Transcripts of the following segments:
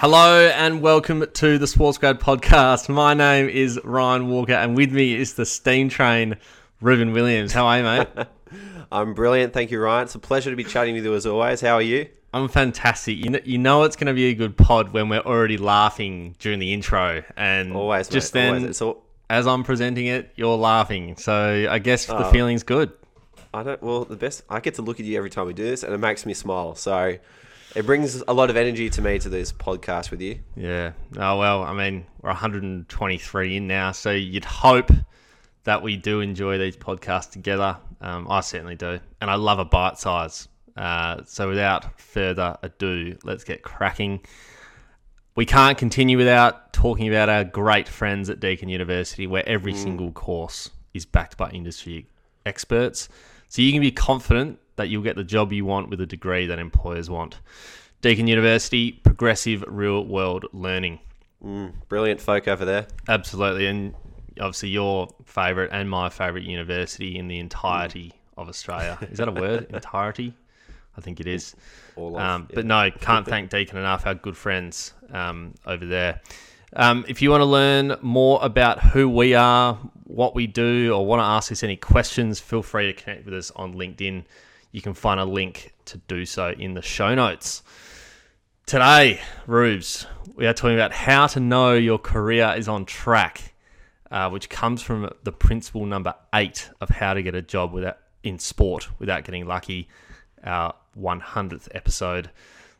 Hello and welcome to the Sports Grad podcast. My name is Ryan Walker, and with me is the steam train, Reuben Williams. How are you, mate? I'm brilliant. Thank you, Ryan. It's a pleasure to be chatting with you as always. How are you? I'm fantastic. You know, you know it's going to be a good pod when we're already laughing during the intro, and Always, just mate, then, always. It's all, as I'm presenting it, you're laughing. So I guess the Oh. feeling's good. I don't. Well, the best. I get to look at you every time we do this, and it makes me smile. So it brings a lot of energy to me to this podcast with you. Yeah. Oh well. I mean, we're 123 in now, so you'd hope that we do enjoy these podcasts together. Um, I certainly do, and I love a bite size. Uh, so without further ado, let's get cracking. We can't continue without talking about our great friends at Deakin University, where every mm. single course is backed by industry experts. So you can be confident that you'll get the job you want with a degree that employers want. Deakin University, progressive real world learning. Mm, brilliant folk over there. Absolutely. And obviously, your favourite and my favourite university in the entirety of Australia. Is that a word? entirety? I think it is. Of, Um, yeah. But no, can't thank Deakin enough, our good friends um, over there. Um, if you want to learn more about who we are, what we do, or want to ask us any questions, feel free to connect with us on LinkedIn. You can find a link to do so in the show notes. Today, Rubes, we are talking about how to know your career is on track, uh, which comes from the principle number eight of how to get a job without in sport without getting lucky. Our 100th episode.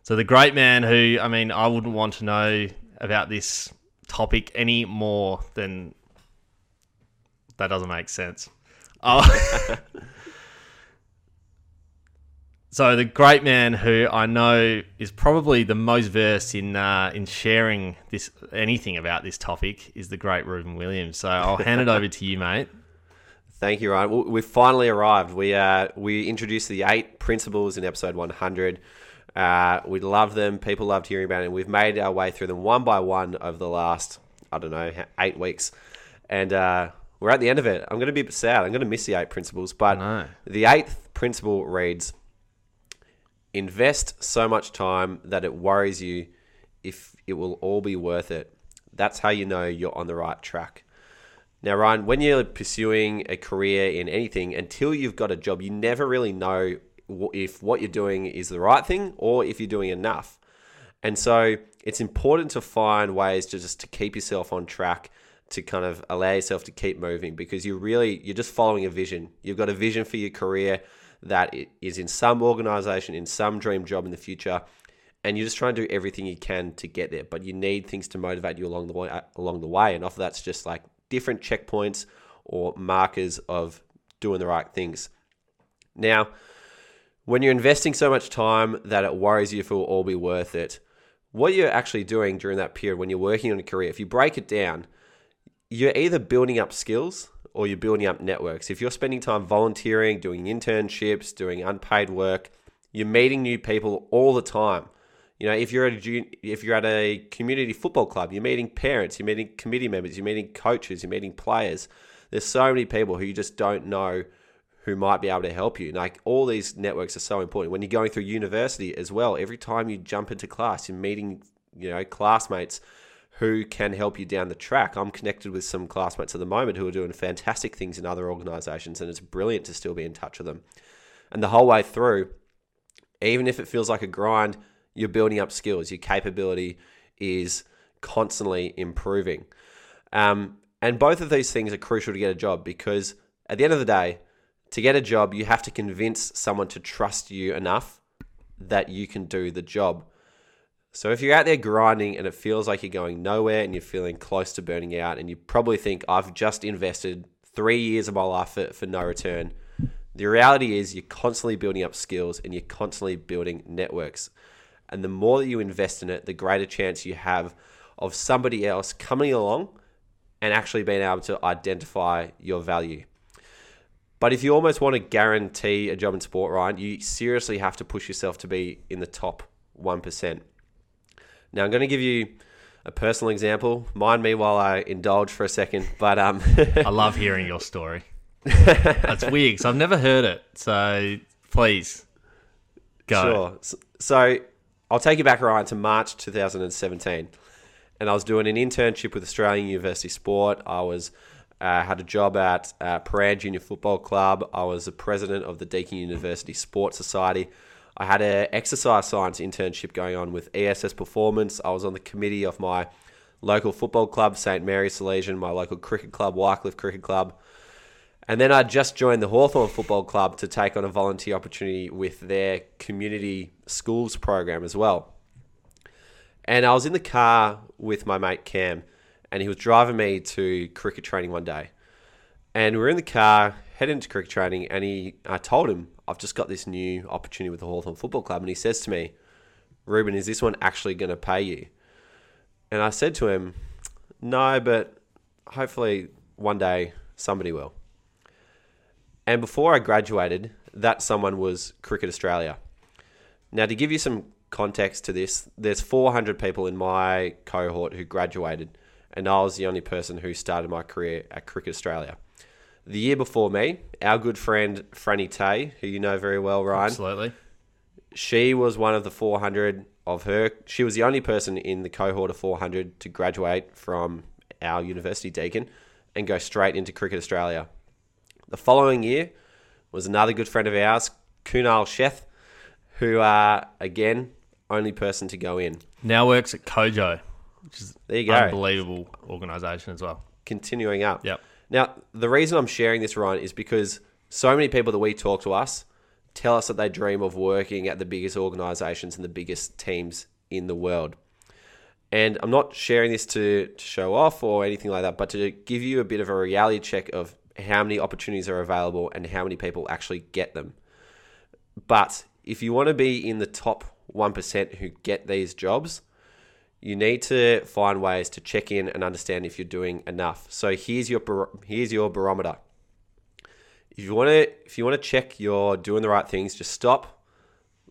So the great man who, I mean, I wouldn't want to know about this topic any more than that doesn't make sense. Oh. So the great man who I know is probably the most versed in uh, in sharing this anything about this topic is the great Reuben Williams. So I'll hand it over to you, mate. Thank you, Ryan. Well, We've finally arrived. We uh, we introduced the eight principles in episode 100. Uh, we love them. People loved hearing about it. And we've made our way through them one by one over the last, I don't know, eight weeks. And uh, we're at the end of it. I'm going to be a bit sad. I'm going to miss the eight principles. But the eighth principle reads invest so much time that it worries you if it will all be worth it. That's how you know you're on the right track. Now, Ryan, when you're pursuing a career in anything, until you've got a job, you never really know if what you're doing is the right thing or if you're doing enough. And so it's important to find ways to just to keep yourself on track, to kind of allow yourself to keep moving because you're really you're just following a vision. You've got a vision for your career that is in some organization, in some dream job in the future, and you're just trying to do everything you can to get there. But you need things to motivate you along the way. Along the way, and often that's just like different checkpoints or markers of doing the right things. Now, when you're investing so much time that it worries you if it will all be worth it, what you're actually doing during that period when you're working on a career, if you break it down, you're either building up skills or you're building up networks. If you're spending time volunteering, doing internships, doing unpaid work, you're meeting new people all the time. You know, if you're at a if you're at a community football club, you're meeting parents, you're meeting committee members, you're meeting coaches, you're meeting players. There's so many people who you just don't know who might be able to help you. Like all these networks are so important. When you're going through university as well, every time you jump into class, you're meeting, you know, classmates who can help you down the track. I'm connected with some classmates at the moment who are doing fantastic things in other organizations, and it's brilliant to still be in touch with them. And the whole way through, even if it feels like a grind, you're building up skills. Your capability is constantly improving. Um, and both of these things are crucial to get a job because at the end of the day, to get a job, you have to convince someone to trust you enough that you can do the job. So if you're out there grinding and it feels like you're going nowhere and you're feeling close to burning out and you probably think I've just invested three years of my life for, for no return, the reality is you're constantly building up skills and you're constantly building networks. And the more that you invest in it, the greater chance you have of somebody else coming along and actually being able to identify your value. But if you almost want to guarantee a job in sport, Ryan, you seriously have to push yourself to be in the top 1%. Now, I'm going to give you a personal example. Mind me while I indulge for a second. But um, I love hearing your story. That's weird because I've never heard it. So please go. Sure. So I'll take you back, Ryan, to March 2017. And I was doing an internship with Australian University Sport. I was uh, had a job at uh, Paran Junior Football Club. I was the president of the Deakin University Sports Society. I had an exercise science internship going on with ESS Performance. I was on the committee of my local football club, St Mary's Salesian, my local cricket club, Wycliffe Cricket Club. And then I just joined the Hawthorn Football Club to take on a volunteer opportunity with their community schools program as well. And I was in the car with my mate Cam, and he was driving me to cricket training one day. And we were in the car heading to cricket training, and he, I told him, I've just got this new opportunity with the Hawthorn Football Club. And he says to me, Reuben, is this one actually going to pay you? And I said to him, no, but hopefully one day somebody will. And before I graduated, that someone was Cricket Australia. Now, to give you some context to this, there's 400 people in my cohort who graduated, and I was the only person who started my career at Cricket Australia. The year before me, our good friend Franny Tay, who you know very well, Ryan, Absolutely. she was one of the 400 of her. She was the only person in the cohort of 400 to graduate from our university Deakin and go straight into Cricket Australia. The following year was another good friend of ours, Kunal Sheth, who uh, again only person to go in. Now works at Kojo, which is There you go. unbelievable organisation as well. Continuing up. Yep. Now, the reason I'm sharing this, Ryan, is because so many people that we talk to us tell us that they dream of working at the biggest organizations and the biggest teams in the world. And I'm not sharing this to, to show off or anything like that, but to give you a bit of a reality check of how many opportunities are available and how many people actually get them. But if you want to be in the top 1% who get these jobs, you need to find ways to check in and understand if you're doing enough. So here's your here's your barometer. If you want to if you want to check you're doing the right things, just stop,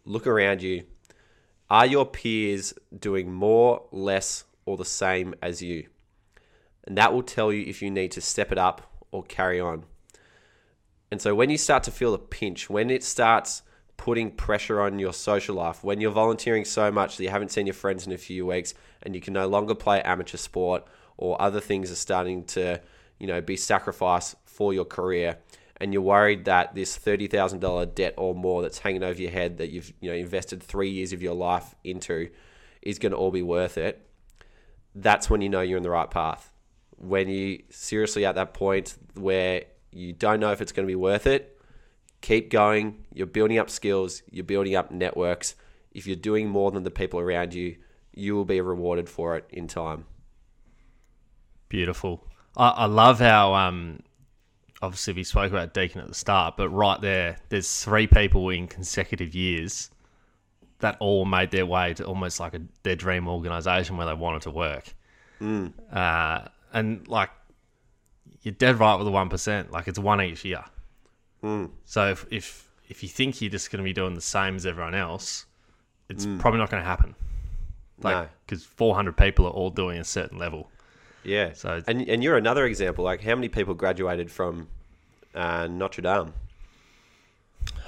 look around you. Are your peers doing more, less, or the same as you? And that will tell you if you need to step it up or carry on. And so when you start to feel the pinch, when it starts putting pressure on your social life, when you're volunteering so much that you haven't seen your friends in a few weeks and you can no longer play amateur sport or other things are starting to, you know, be sacrificed for your career and you're worried that this $30,000 debt or more that's hanging over your head that you've, you know, invested 3 years of your life into is going to all be worth it. That's when you know you're in the right path. When you seriously at that point where you don't know if it's going to be worth it, keep going. You're building up skills, you're building up networks. If you're doing more than the people around you, you will be rewarded for it in time. Beautiful. I, I love how um, obviously we spoke about Deakin at the start, but right there, there's three people in consecutive years that all made their way to almost like a, their dream organisation where they wanted to work. Uh, and like, you're dead right with the one percent. Like it's one each year. So if, if if you think you're just going to be doing the same as everyone else, it's probably not going to happen. No. Like because 400 people are all doing a certain level. Yeah. So- and and you're another example. Like how many people graduated from uh, Notre Dame?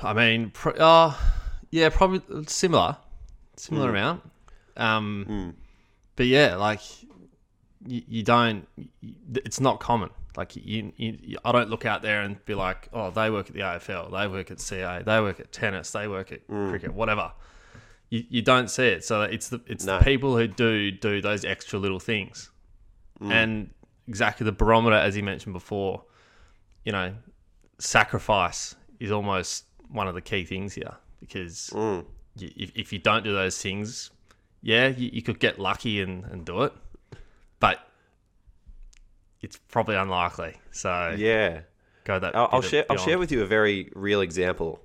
I mean, pr- uh, yeah, probably similar, similar amount. Um, but yeah, like you, you don't. It's not common. Like you, you, I don't look out there and be like, oh, they work at the AFL, they work at CA, they work at tennis, they work at cricket, whatever. You, you don't see it. So it's the it's No. the people who do do those extra little things, and exactly the barometer as you mentioned before. You know, sacrifice is almost one of the key things here because Mm. you, if, if you don't do those things, yeah, you, you could get lucky and, and do it, but it's probably unlikely. So Yeah. go that. I'll, I'll share. I'll share with you a very real example.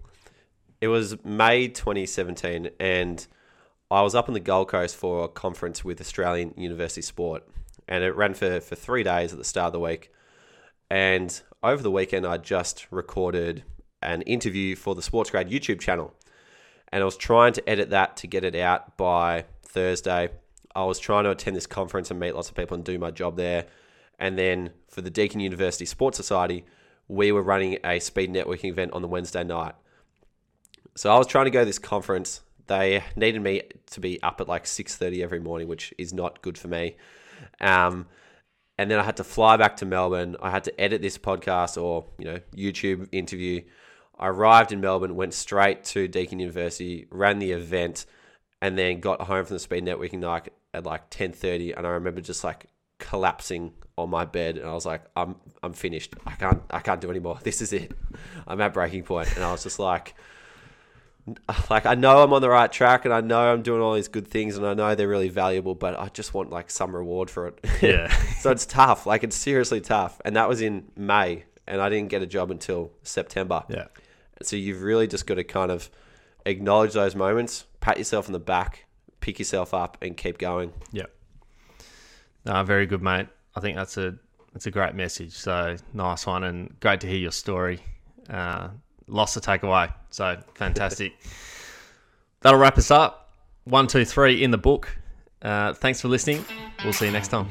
It was May 2017, and I was up on the Gold Coast for a conference with Australian University Sport, and it ran for for three days at the start of the week. And over the weekend, I just recorded an interview for the Sports Grad YouTube channel, and I was trying to edit that to get it out by Thursday. I was trying to attend this conference and meet lots of people and do my job there. And then for the Deakin University Sports Society, we were running a speed networking event on the Wednesday night. So I was trying to go to this conference. They needed me to be up at like 6:30 every morning, which is not good for me. Um, and then I had to fly back to Melbourne. I had to edit this podcast or you know YouTube interview. I arrived in Melbourne, went straight to Deakin University, ran the event, and then got home from the speed networking night at like 10:30. And I remember just like collapsing on my bed, and I was like, "I'm I'm finished. I can't I can't do anymore. This is it. I'm at breaking point." And I was just like. Like I know I'm on the right track, and I know I'm doing all these good things, and I know they're really valuable, but I just want like some reward for it. Yeah. so it's tough. Like it's seriously tough, and that was in May, and I didn't get a job until September. yeah. So you've really just got to kind of acknowledge those moments, pat yourself on the back, pick yourself up, and keep going. Yeah. No, very good, mate. I think that's a that's a great message. So nice one, and great to hear your story. Uh, lots to take away. So fantastic. That'll wrap us up. One, two, three in the book. Uh, thanks for listening. We'll see you next time.